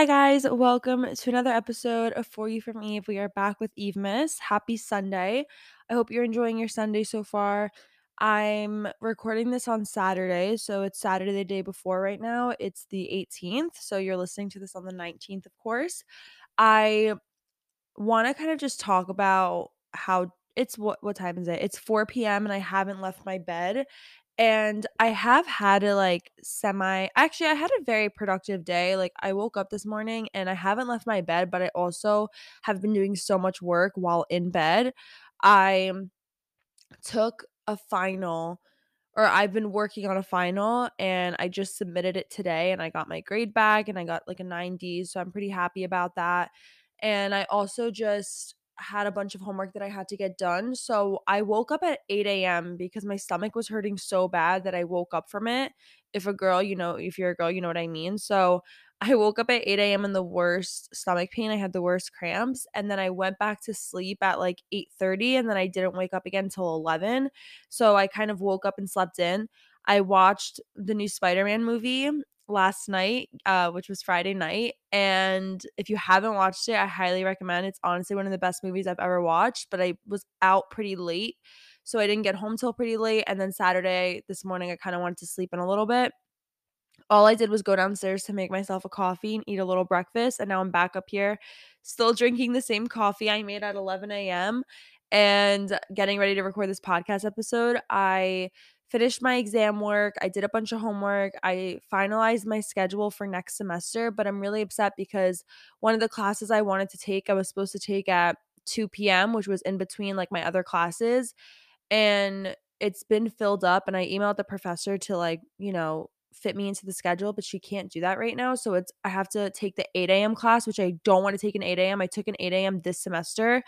Hi, guys. Welcome to another episode of For You From Eve. We are back with EVEMAS. Happy Sunday. I hope you're enjoying your Sunday so far. I'm recording this on Saturday, so it's Saturday the day before right now. It's the 18th, so you're listening to this on the 19th, of course. I want to kind of just talk about how it's what what time is it? It's 4 p.m. and I haven't left my bed. And I have had a like semi actually I had a very productive day. Like I woke up this morning and I haven't left my bed, but I also have been doing so much work while in bed. I took a final or I've been working on a final and I just submitted it today and I got my grade back and I got like a 90, so I'm pretty happy about that. And I also just had a bunch of homework that I had to get done. So I woke up at 8 a.m. because my stomach was hurting so bad that I woke up from it. If a girl, you know, if you're a girl, you know what I mean. So I woke up at 8 a.m. in the worst stomach pain. I had the worst cramps. And then I went back to sleep at like 8:30 and then I didn't wake up again until 11. So I kind of woke up and slept in. I watched the new Spider-Man movie last night, uh, which was Friday night. And if you haven't watched it, I highly recommend. It's honestly one of the best movies I've ever watched, but I was out pretty late. So I didn't get home till pretty late. And then Saturday this morning, I kind of wanted to sleep in a little bit all I did was go downstairs to make myself a coffee and eat a little breakfast. And now I'm back up here, still drinking the same coffee I made at 11 a.m. and getting ready to record this podcast episode. I finished my exam work. I did a bunch of homework. I finalized my schedule for next semester, but I'm really upset because one of the classes I wanted to take, I was supposed to take at 2 p.m., which was in between like my other classes. And it's been filled up. And I emailed the professor to like, you know, fit me into the schedule, but she can't do that right now. So it's I have to take the 8 a.m. class, which I don't want to take an 8 a.m. I took an 8 a.m. this semester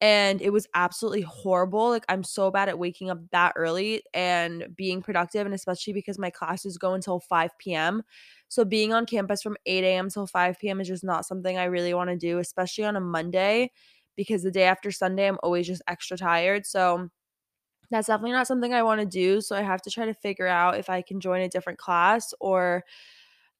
and it was absolutely horrible. Like I'm so bad at waking up that early and being productive, and especially because my classes go until 5 p.m. So being on campus from 8 a.m. till 5 p.m. is just not something I really want to do, especially on a Monday, because the day after Sunday I'm always just extra tired. So that's definitely not something I want to do. So I have to try to figure out if I can join a different class or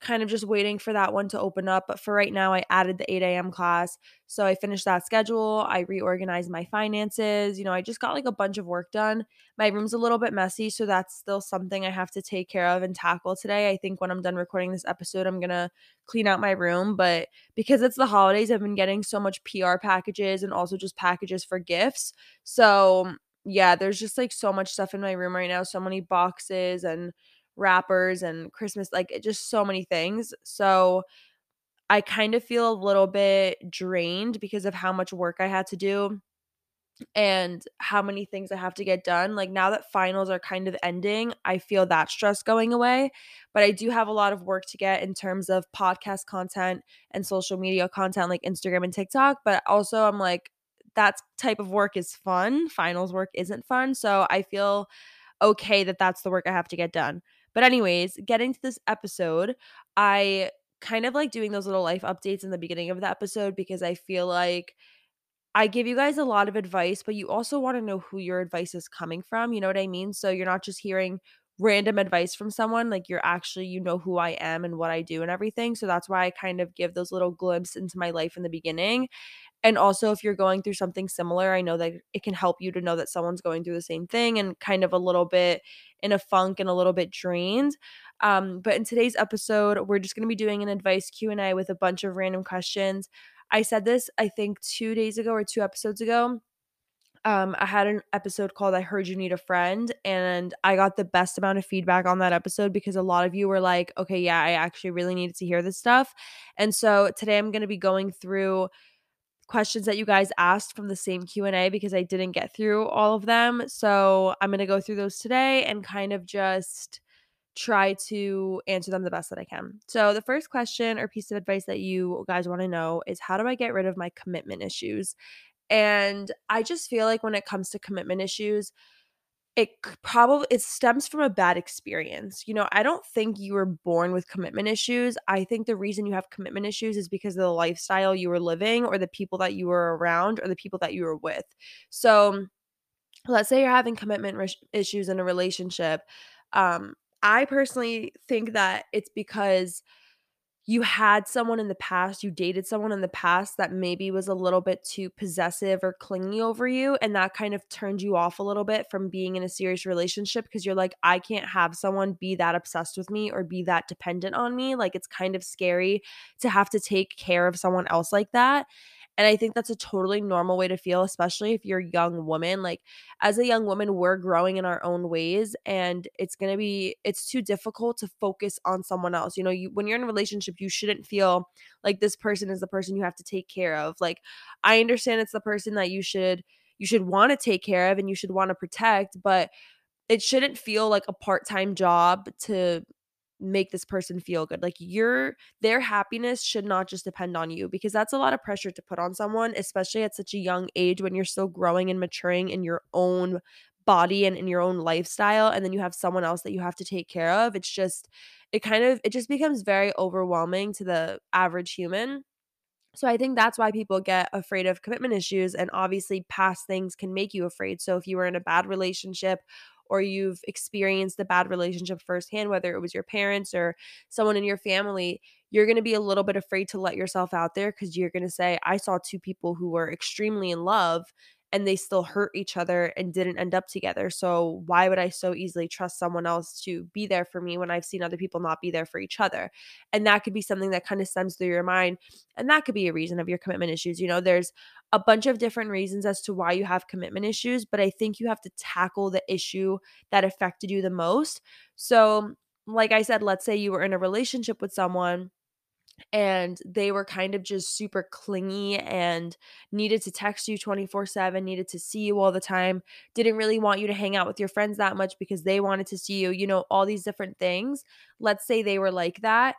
kind of just waiting for that one to open up. But for right now, I added the 8 a.m. class. So I finished that schedule. I reorganized my finances. You know, I just got like a bunch of work done. My room's a little bit messy. So that's still something I have to take care of and tackle today. I think when I'm done recording this episode, I'm going to clean out my room. But because it's the holidays, I've been getting so much PR packages and also just packages for gifts. So yeah, there's just like so much stuff in my room right now, so many boxes and wrappers and Christmas, like just so many things. So I kind of feel a little bit drained because of how much work I had to do and how many things I have to get done. Like now that finals are kind of ending, I feel that stress going away. But I do have a lot of work to get in terms of podcast content and social media content like Instagram and TikTok. But also, I'm like, that type of work is fun. Finals work isn't fun. So I feel okay that that's the work I have to get done. But, anyways, getting to this episode, I kind of like doing those little life updates in the beginning of the episode because I feel like I give you guys a lot of advice, but you also want to know who your advice is coming from. You know what I mean? So you're not just hearing random advice from someone, like you're actually, you know who I am and what I do and everything. So that's why I kind of give those little glimpses into my life in the beginning. And also, if you're going through something similar, I know that it can help you to know that someone's going through the same thing and kind of a little bit in a funk and a little bit drained. Um, but in today's episode, we're just going to be doing an advice Q&A with a bunch of random questions. I said this, I think, two days ago or two episodes ago. Um, I had an episode called I Heard You Need a Friend, and I got the best amount of feedback on that episode because a lot of you were like, okay, yeah, I actually really needed to hear this stuff. And so today I'm going to be going through questions that you guys asked from the same Q&A because I didn't get through all of them. So, I'm going to go through those today and kind of just try to answer them the best that I can. So, the first question or piece of advice that you guys want to know is how do I get rid of my commitment issues? And I just feel like when it comes to commitment issues, it probably it stems from a bad experience. You know, I don't think you were born with commitment issues. I think the reason you have commitment issues is because of the lifestyle you were living or the people that you were around or the people that you were with. So, let's say you're having commitment issues in a relationship. Um I personally think that it's because you had someone in the past, you dated someone in the past that maybe was a little bit too possessive or clingy over you, and that kind of turned you off a little bit from being in a serious relationship because you're like, I can't have someone be that obsessed with me or be that dependent on me. Like, it's kind of scary to have to take care of someone else like that. And I think that's a totally normal way to feel, especially if you're a young woman. Like, as a young woman, we're growing in our own ways, and it's gonna be, it's too difficult to focus on someone else. You know, you when you're in a relationship, you shouldn't feel like this person is the person you have to take care of. Like, I understand it's the person that you should you should want to take care of and you should want to protect, but it shouldn't feel like a part-time job to make this person feel good. Like your their happiness should not just depend on you because that's a lot of pressure to put on someone, especially at such a young age when you're still growing and maturing in your own body and in your own lifestyle and then you have someone else that you have to take care of. It's just it kind of it just becomes very overwhelming to the average human. So I think that's why people get afraid of commitment issues and obviously past things can make you afraid. So if you were in a bad relationship or you've experienced a bad relationship firsthand whether it was your parents or someone in your family, you're going to be a little bit afraid to let yourself out there cuz you're going to say I saw two people who were extremely in love and they still hurt each other and didn't end up together. So why would I so easily trust someone else to be there for me when I've seen other people not be there for each other? And that could be something that kind of stems through your mind. And that could be a reason of your commitment issues. You know, there's a bunch of different reasons as to why you have commitment issues, but I think you have to tackle the issue that affected you the most. So, like I said, let's say you were in a relationship with someone and they were kind of just super clingy and needed to text you 24/7, needed to see you all the time, didn't really want you to hang out with your friends that much because they wanted to see you, you know, all these different things. Let's say they were like that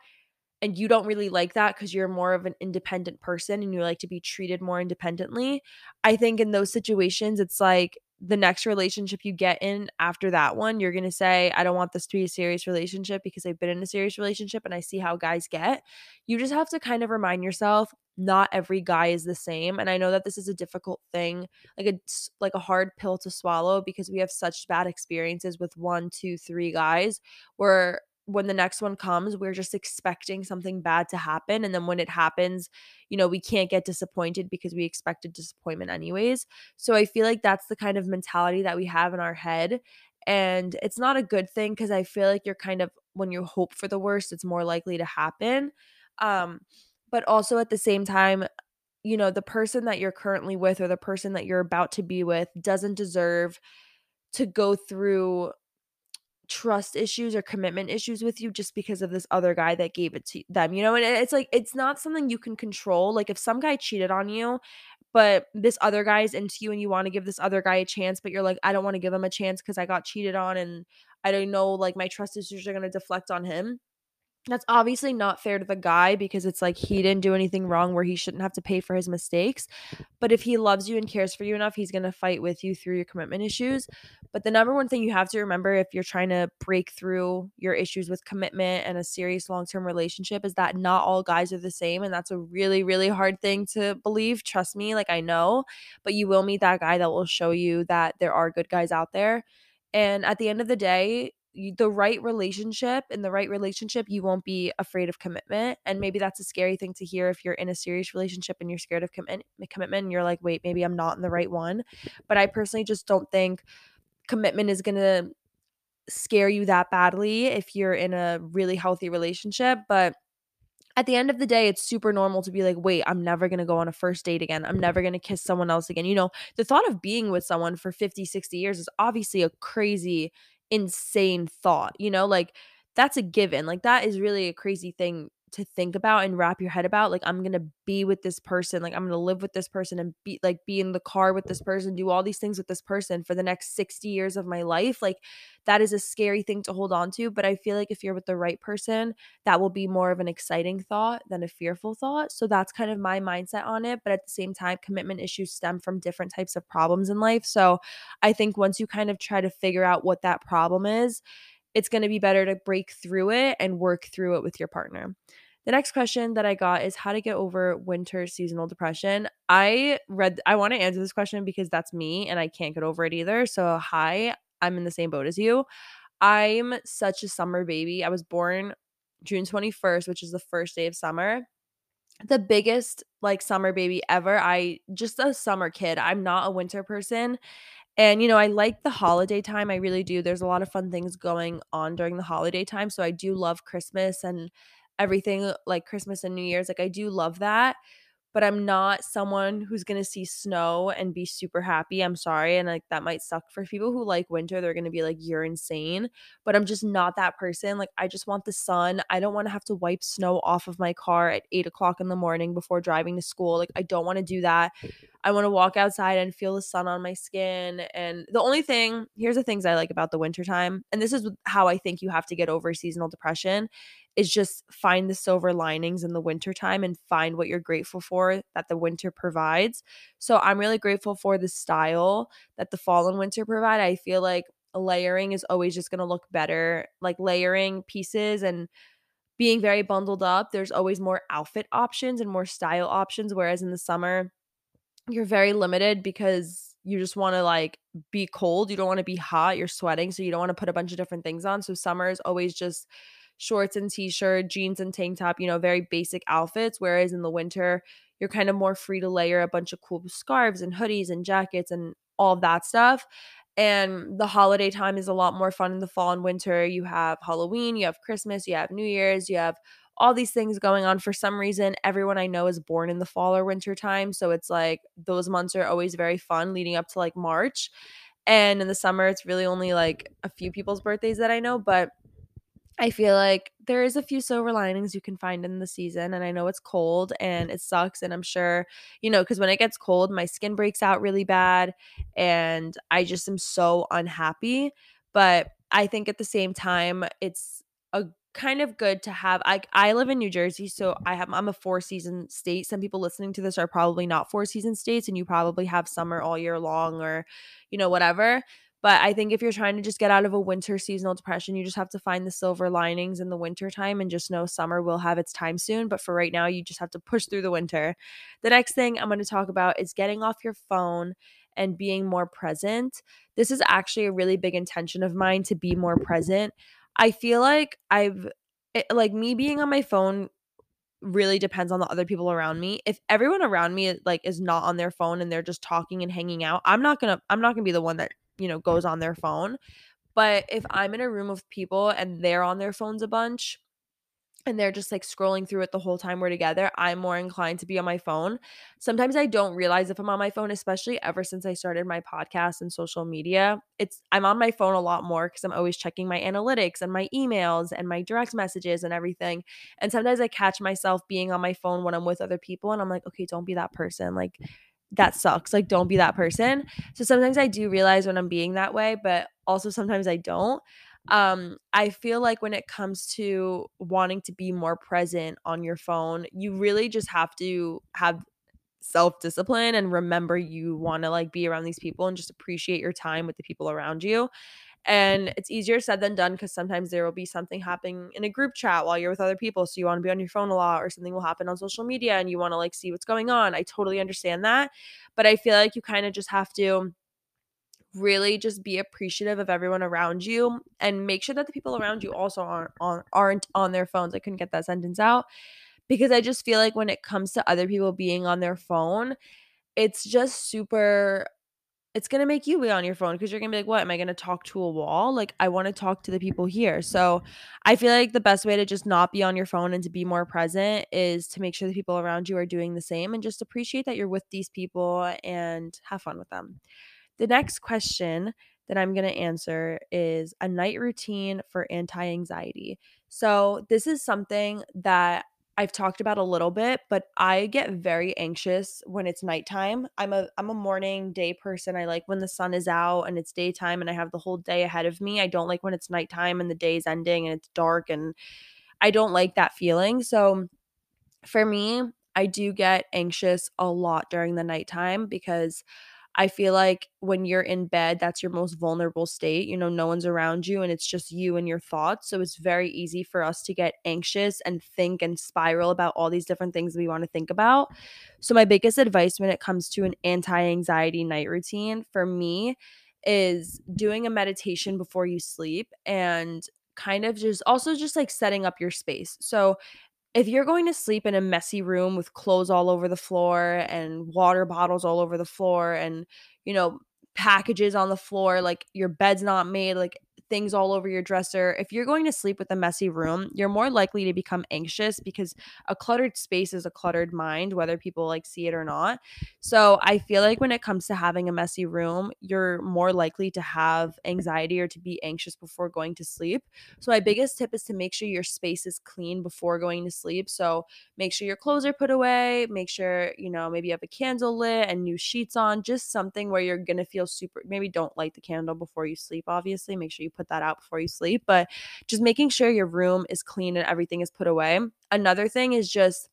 and you don't really like that because you're more of an independent person and you like to be treated more independently. I think in those situations, it's like the next relationship you get in after that one, you're going to say, I don't want this to be a serious relationship because I've been in a serious relationship and I see how guys get. You just have to kind of remind yourself not every guy is the same and i know that this is a difficult thing like it's like a hard pill to swallow because we have such bad experiences with one two three guys where when the next one comes, we're just expecting something bad to happen. And then when it happens, you know, we can't get disappointed because we expected disappointment anyways. So I feel like that's the kind of mentality that we have in our head. And it's not a good thing because I feel like you're kind of, when you hope for the worst, it's more likely to happen. Um, but also at the same time, you know, the person that you're currently with or the person that you're about to be with doesn't deserve to go through trust issues or commitment issues with you just because of this other guy that gave it to them, you know? And it's like it's not something you can control. Like if some guy cheated on you, but this other guy is into you and you want to give this other guy a chance, but you're like, I don't want to give him a chance because I got cheated on and I don't know, like my trust issues are gonna deflect on him that's obviously not fair to the guy because it's like he didn't do anything wrong where he shouldn't have to pay for his mistakes. But if he loves you and cares for you enough, he's going to fight with you through your commitment issues. But the number one thing you have to remember if you're trying to break through your issues with commitment and a serious long term relationship is that not all guys are the same. And that's a really, really hard thing to believe. Trust me, like I know, but you will meet that guy that will show you that there are good guys out there. And at the end of the day, the right relationship in the right relationship you won't be afraid of commitment and maybe that's a scary thing to hear if you're in a serious relationship and you're scared of commitment commitment and you're like wait maybe I'm not in the right one but I personally just don't think commitment is going to scare you that badly if you're in a really healthy relationship but at the end of the day, it's super normal to be like, wait, I'm never going to go on a first date again. I'm never going to kiss someone else again. You know, the thought of being with someone for 50, 60 years is obviously a crazy insane thought, you know? Like that's a given. Like that is really a crazy thing to think about and wrap your head about like i'm gonna be with this person like i'm gonna live with this person and be like be in the car with this person do all these things with this person for the next 60 years of my life like that is a scary thing to hold on to but i feel like if you're with the right person that will be more of an exciting thought than a fearful thought so that's kind of my mindset on it but at the same time commitment issues stem from different types of problems in life so i think once you kind of try to figure out what that problem is it's going to be better to break through it and work through it with your partner. The next question that I got is how to get over winter seasonal depression. I read I want to answer this question because that's me and I can't get over it either. So, hi, I'm in the same boat as you. I'm such a summer baby. I was born June 21st, which is the first day of summer. The biggest like summer baby ever. I just a summer kid. I'm not a winter person. And, you know, I like the holiday time. I really do. There's a lot of fun things going on during the holiday time. So I do love Christmas and everything like Christmas and New Year's. Like, I do love that but I'm not someone who's to see snow and be super happy. I'm sorry. And like that might suck for people who like winter. They're to be like, you're insane. But I'm just not that person. Like, I just want the sun. I don't want to have to wipe snow off of my car at eight o'clock in the morning before driving to school. Like, I don't want to do that. I want to walk outside and feel the sun on my skin. And the only thing, here's the things I like about the wintertime. And this is how I think you have to get over seasonal depression is just find the silver linings in the wintertime and find what you're grateful for that the winter provides. So I'm really grateful for the style that the fall and winter provide. I feel like layering is always just going to look better. Like layering pieces and being very bundled up, there's always more outfit options and more style options. Whereas in the summer, you're very limited because you just want to like be cold. You don't want to be hot. You're sweating. So you don't want to put a bunch of different things on. So summer is always just shorts and t-shirt, jeans and tank top, you know, very basic outfits. Whereas in the winter, you're kind of more free to layer a bunch of cool scarves and hoodies and jackets and all that stuff. And the holiday time is a lot more fun in the fall and winter. You have Halloween, you have Christmas, you have New Year's, you have all these things going on. For some reason, everyone I know is born in the fall or winter time. So it's like those months are always very fun leading up to like March. And in the summer, it's really only like a few people's birthdays that I know. But I feel like there is a few silver linings you can find in the season. And I know it's cold and it sucks. And I'm sure, you know, because when it gets cold, my skin breaks out really bad and I just am so unhappy. But I think at the same time, it's a kind of good to have I I live in New Jersey, so I have I'm a four season state. Some people listening to this are probably not four season states and you probably have summer all year long or you know whatever. But I think if you're trying to just get out of a winter seasonal depression, you just have to find the silver linings in the winter time and just know summer will have its time soon. But for right now, you just have to push through the winter. The next thing I'm going to talk about is getting off your phone and being more present. This is actually a really big intention of mine to be more present. I feel like I've it, like me being on my phone really depends on the other people around me. If everyone around me like is not on their phone and they're just talking and hanging out, I'm not going to I'm not going to be the one that you know, goes on their phone. But if I'm in a room with people and they're on their phones a bunch, and they're just like scrolling through it the whole time we're together, I'm more inclined to be on my phone. Sometimes I don't realize if I'm on my phone, especially ever since I started my podcast and social media. It's I'm on my phone a lot more because I'm always checking my analytics and my emails and my direct messages and everything. And sometimes I catch myself being on my phone when I'm with other people and I'm like, okay, don't be that person. Like that sucks. Like, don't be that person. So sometimes I do realize when I'm being that way, but also sometimes I don't. Um, I feel like when it comes to wanting to be more present on your phone, you really just have to have self discipline and remember you want to like be around these people and just appreciate your time with the people around you. And it's easier said than done because sometimes there will be something happening in a group chat while you're with other people. So you want to be on your phone a lot, or something will happen on social media and you want to like see what's going on. I totally understand that. But I feel like you kind of just have to really just be appreciative of everyone around you and make sure that the people around you also aren't on, aren't on their phones. I couldn't get that sentence out because I just feel like when it comes to other people being on their phone, it's just super it's gonna make you be on your phone because you're gonna be like, what? Am I gonna talk to a wall? Like, I wanna talk to the people here. So I feel like the best way to just not be on your phone and to be more present is to make sure the people around you are doing the same and just appreciate that you're with these people and have fun with them. The next question that I'm going to answer is a night routine for anti anxiety. So, this is something that I've talked about a little bit, but I get very anxious when it's nighttime. I'm a I'm a morning day person. I like when the sun is out and it's daytime and I have the whole day ahead of me. I don't like when it's nighttime and the day is ending and it's dark and I don't like that feeling. So for me, I do get anxious a lot during the nighttime because I feel like when you're in bed, that's your most vulnerable state. You know, no one's around you and it's just you and your thoughts. So it's very easy for us to get anxious and think and spiral about all these different things we want to think about. So, my biggest advice when it comes to an anti anxiety night routine for me is doing a meditation before you sleep and kind of just also just like setting up your space. So if you're going to sleep in a messy room with clothes all over the floor and water bottles all over the floor and, you know, packages on the floor, like your bed's not made, like things all over your dresser. If you're going to sleep with a messy room, you're more likely to become anxious because a cluttered space is a cluttered mind, whether people like see it or not. So I feel like when it comes to having a messy room, you're more likely to have anxiety or to be anxious before going to sleep. So my biggest tip is to make sure your space is clean before going to sleep. So make sure your clothes are put away, make sure, you know, maybe you have a candle lit and new sheets on, just something where you're going to feel super maybe don't light the candle before you sleep obviously. Make sure you put that out before you sleep, but just making sure your room is clean and everything is put away. Another thing is just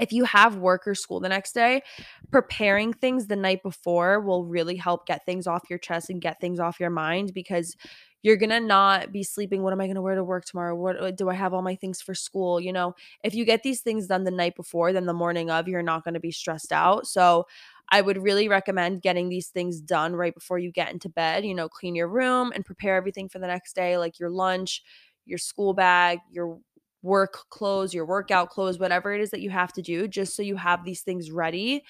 if you have work or school the next day, preparing things the night before will really help get things off your chest and get things off your mind because you're going to not be sleeping. What am I going to wear to work tomorrow? What uh, do I have all my things for school? You know, if you get these things done the night before, then the morning of, you're not going to be stressed out. So, I would really recommend getting these things done right before you get into bed. You know, clean your room and prepare everything for the next day, like your lunch, your school bag, your work clothes, your workout clothes, whatever it is that you have to do, just so you have these things ready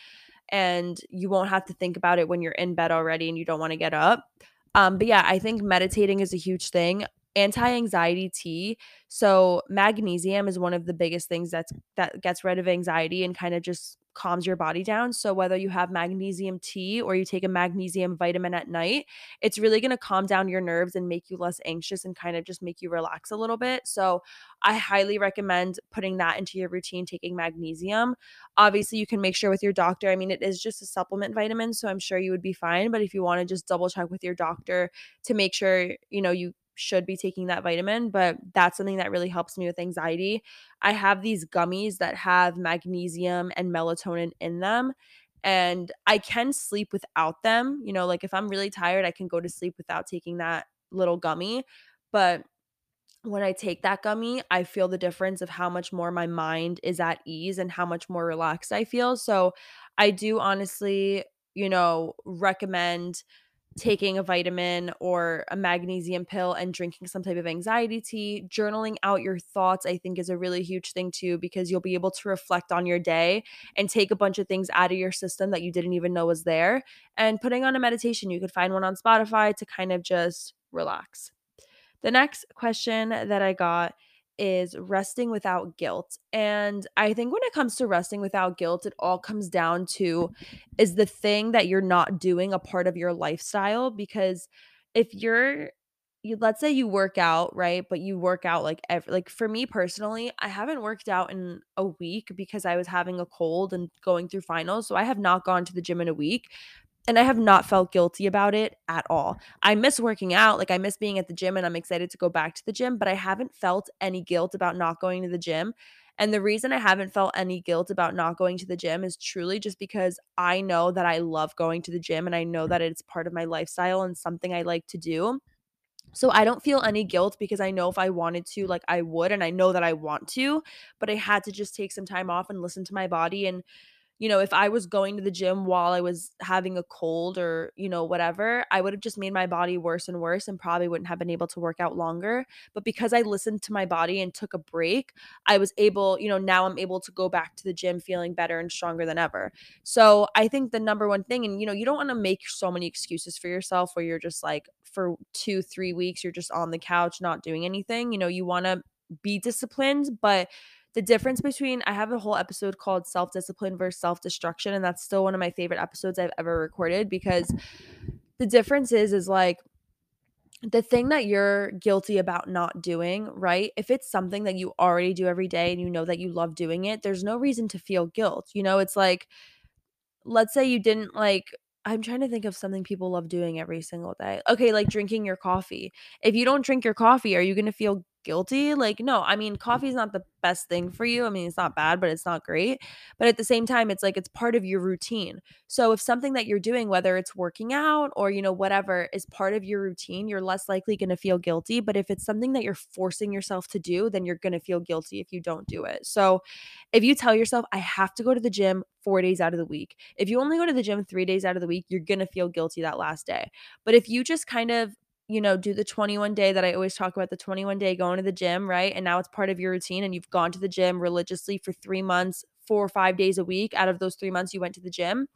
and you won't have to think about it when you're in bed already and you don't want to get up. Um, but yeah, I think meditating is a huge thing anti-anxiety tea so magnesium is one of the biggest things that's that gets rid of anxiety and kind of just calms your body down. So whether you have magnesium tea or you take a magnesium vitamin at night it's really going to calm down your nerves and make you less anxious and kind of just make you relax a little bit. So i highly recommend putting that into your routine taking magnesium. Obviously you can make sure with your doctor i mean it is just a supplement vitamin so i'm sure you would be fine but if you want to just double check with your doctor to make sure you know you should be taking that vitamin, but that's something that really helps me with anxiety. I have these gummies that have magnesium and melatonin in them. And I can sleep without them. You know, like if I'm really tired, I can go to sleep without taking that little gummy. But when I take that gummy, I feel the difference of how much more my mind is at ease and how much more relaxed I feel. So I do honestly, you know, recommend taking a vitamin or a magnesium pill and drinking some type of anxiety tea. Journaling out your thoughts, I think, is a really huge thing too, because you'll be able to reflect on your day and take a bunch of things out of your system that you didn't even know was there. And putting on a meditation, you could find one on Spotify to kind of just relax. The next question that I got is resting without guilt. And I think when it comes to resting without guilt, it all comes down to is the thing that you're not doing a part of your lifestyle? Because if you're you let's say you work out, right? But you work out like every like for me personally, I haven't worked out in a week because I was having a cold and going through finals. So I have not gone to the gym in a week and I have not felt guilty about it at all. I miss working out, like I miss being at the gym and I'm excited to go back to the gym, but I haven't felt any guilt about not going to the gym. And the reason I haven't felt any guilt about not going to the gym is truly just because I know that I love going to the gym and I know that it's part of my lifestyle and something I like to do. So I don't feel any guilt because I know if I wanted to, like I would, and I know that I want to, but I had to just take some time off and listen to my body and you know, if I was going to the gym while I was having a cold or, you know, whatever, I would have just made my body worse and worse and probably wouldn't have been able to work out longer. But because I listened to my body and took a break, I was able, you know, now I'm able to go back to the gym feeling better and stronger than ever. So I think the number one thing, and, you know, you don't want to make so many excuses for yourself where you're just like, for two, three weeks, you're just on the couch, not doing anything. You know, you want to be disciplined, but the difference between I have a whole episode called self discipline versus self destruction, and that's still one of my favorite episodes I've ever recorded because the difference is is like the thing that you're guilty about not doing, right? If it's something that you already do every day and you know that you love doing it, there's no reason to feel guilt. You know, it's like, let's say you didn't like, I'm trying to think of something people love doing every single day. Okay, like drinking your coffee. If you don't drink your coffee, are you going to feel guilty. Like, no, I mean, mm. coffee is not the best thing for you. I mean, it's not bad, but it's not great. But at the same time, it's like it's part of your routine. So if something that you're doing, whether it's working out or, you know, whatever is part of your routine, you're less likely going to feel guilty. But if it's something that you're forcing yourself to do, then you're going to feel guilty if you don't do it. So if you tell yourself, I have to go to the gym four days out of the week, if you only go to the gym three days out of the week, you're going to feel guilty that last day. But if you just kind of you know, do the 21 day that I always talk about the 21 day going to the gym, right? And now it's part of your routine and you've gone to the gym religiously for three months, four or five days a week. Out of those three months, you went to the gym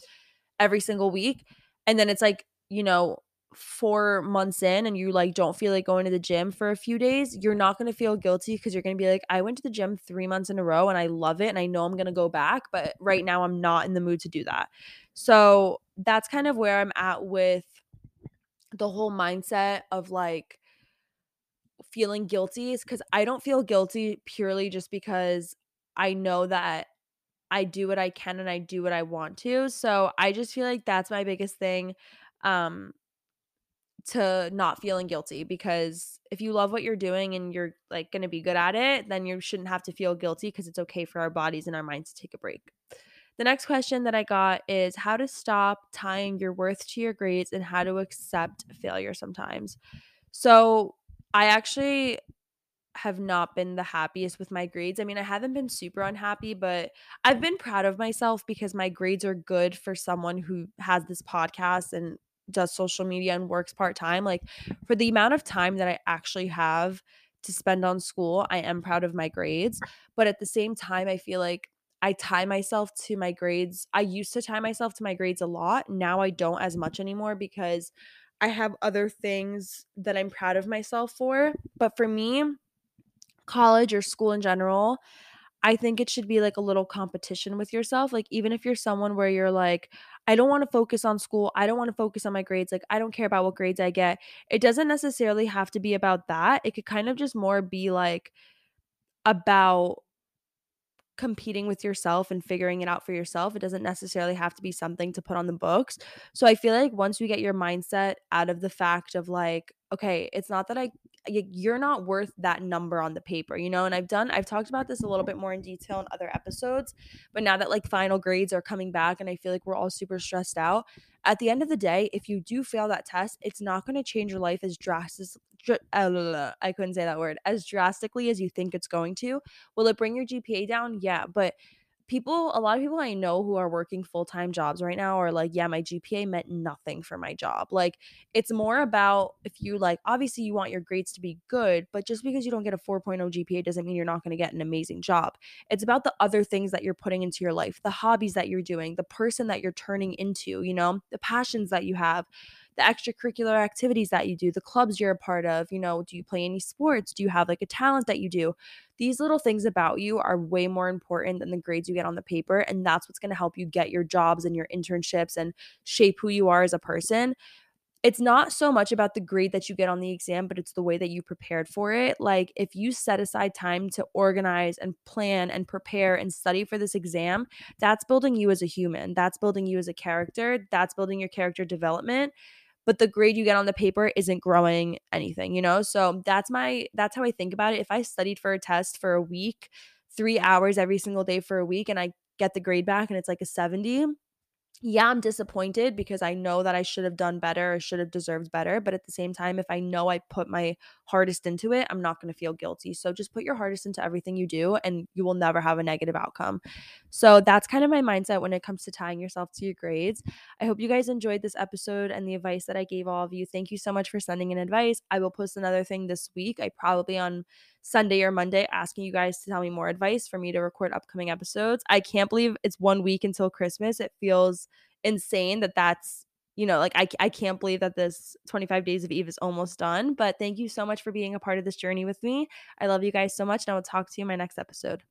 every single week. And then it's like, you know, four months in and you like don't feel like going to the gym for a few days, you're not going to feel guilty because you're going to be like, I went to the gym three months in a row and I love it and I know I'm going to go back. But right now, I'm not in the mood to do that. So that's kind of where I'm at with the whole mindset of like feeling guilty is because I don't feel guilty purely just because I know that I do what I can and I do what I want to. So I just feel like that's my biggest thing um to not feeling guilty because if you love what you're doing and you're like going to be good at it, then you shouldn't have to feel guilty because it's okay for our bodies and our minds to take a break. The next question that I got is how to stop tying your worth to your grades and how to accept failure sometimes. So, I actually have not been the happiest with my grades. I mean, I haven't been super unhappy, but I've been proud of myself because my grades are good for someone who has this podcast and does social media and works part time. Like, for the amount of time that I actually have to spend on school, I am proud of my grades. But at the same time, I feel like I tie myself to my grades. I used to tie myself to my grades a lot. Now I don't as much anymore because I have other things that I'm proud of myself for. But for me, college or school in general, I think it should be like a little competition with yourself. Like, even if you're someone where you're like, I don't want to focus on school, I don't want to focus on my grades, like, I don't care about what grades I get. It doesn't necessarily have to be about that. It could kind of just more be like about competing with yourself and figuring it out for yourself. It doesn't necessarily have to be something to put on the books. So I feel like once you get your mindset out of the fact of like, okay, it's not that I you're not worth that number on the paper, you know? And I've done I've talked about this a little bit more in detail in other episodes, but now that like final grades are coming back and I feel like we're all super stressed out, at the end of the day, if you do fail that test, it's not going to change your life as drastic uh, I couldn't say that word as drastically as you think it's going to. Will it bring your GPA down? Yeah, but people a lot of people I know who are working full-time jobs right now are like, yeah, my GPA meant nothing for my job. Like it's more about if you like obviously you want your grades to be good, but just because you don't get a 4.0 GPA doesn't mean you're not going to get an amazing job. It's about the other things that you're putting into your life, the hobbies that you're doing, the person that you're turning into, you know, the passions that you have the extracurricular activities that you do, the clubs you're a part of, you know, do you play any sports? Do you have like a talent that you do? These little things about you are way more important than the grades you get on the paper. And that's what's going to help you get your jobs and your internships and shape who you are as a person it's not so much about the grade that you get on the exam, but it's the way that you prepared for it. Like, if you set aside time to organize and plan and prepare and study for this exam, that's building you as a human. That's building you as a character. That's building your character development but the grade you get on the paper isn't growing anything, you know? So that's my that's how I think about it. If I studied for a test for a week, 3 hours every single day for a week and I get the grade back and it's like a 70, yeah, I'm disappointed because I know that I should have done better or should have deserved better. But at the same time, if I know I put my hardest into it, I'm not going to feel guilty. So just put your hardest into everything you do and you will never have a negative outcome. So that's kind of my mindset when it comes to tying yourself to your grades. I hope you guys enjoyed this episode and the advice that I gave all of you. Thank you so much for sending in advice. I will post another thing this week. I probably on Sunday or Monday asking you guys to tell me more advice for me to record upcoming episodes. I can't believe it's one week until Christmas. It feels insane that that's you know, like I, I can't believe that this 25 days of Eve is almost done. But thank you so much for being a part of this journey with me. I love you guys so much. And I will talk to you in my next episode.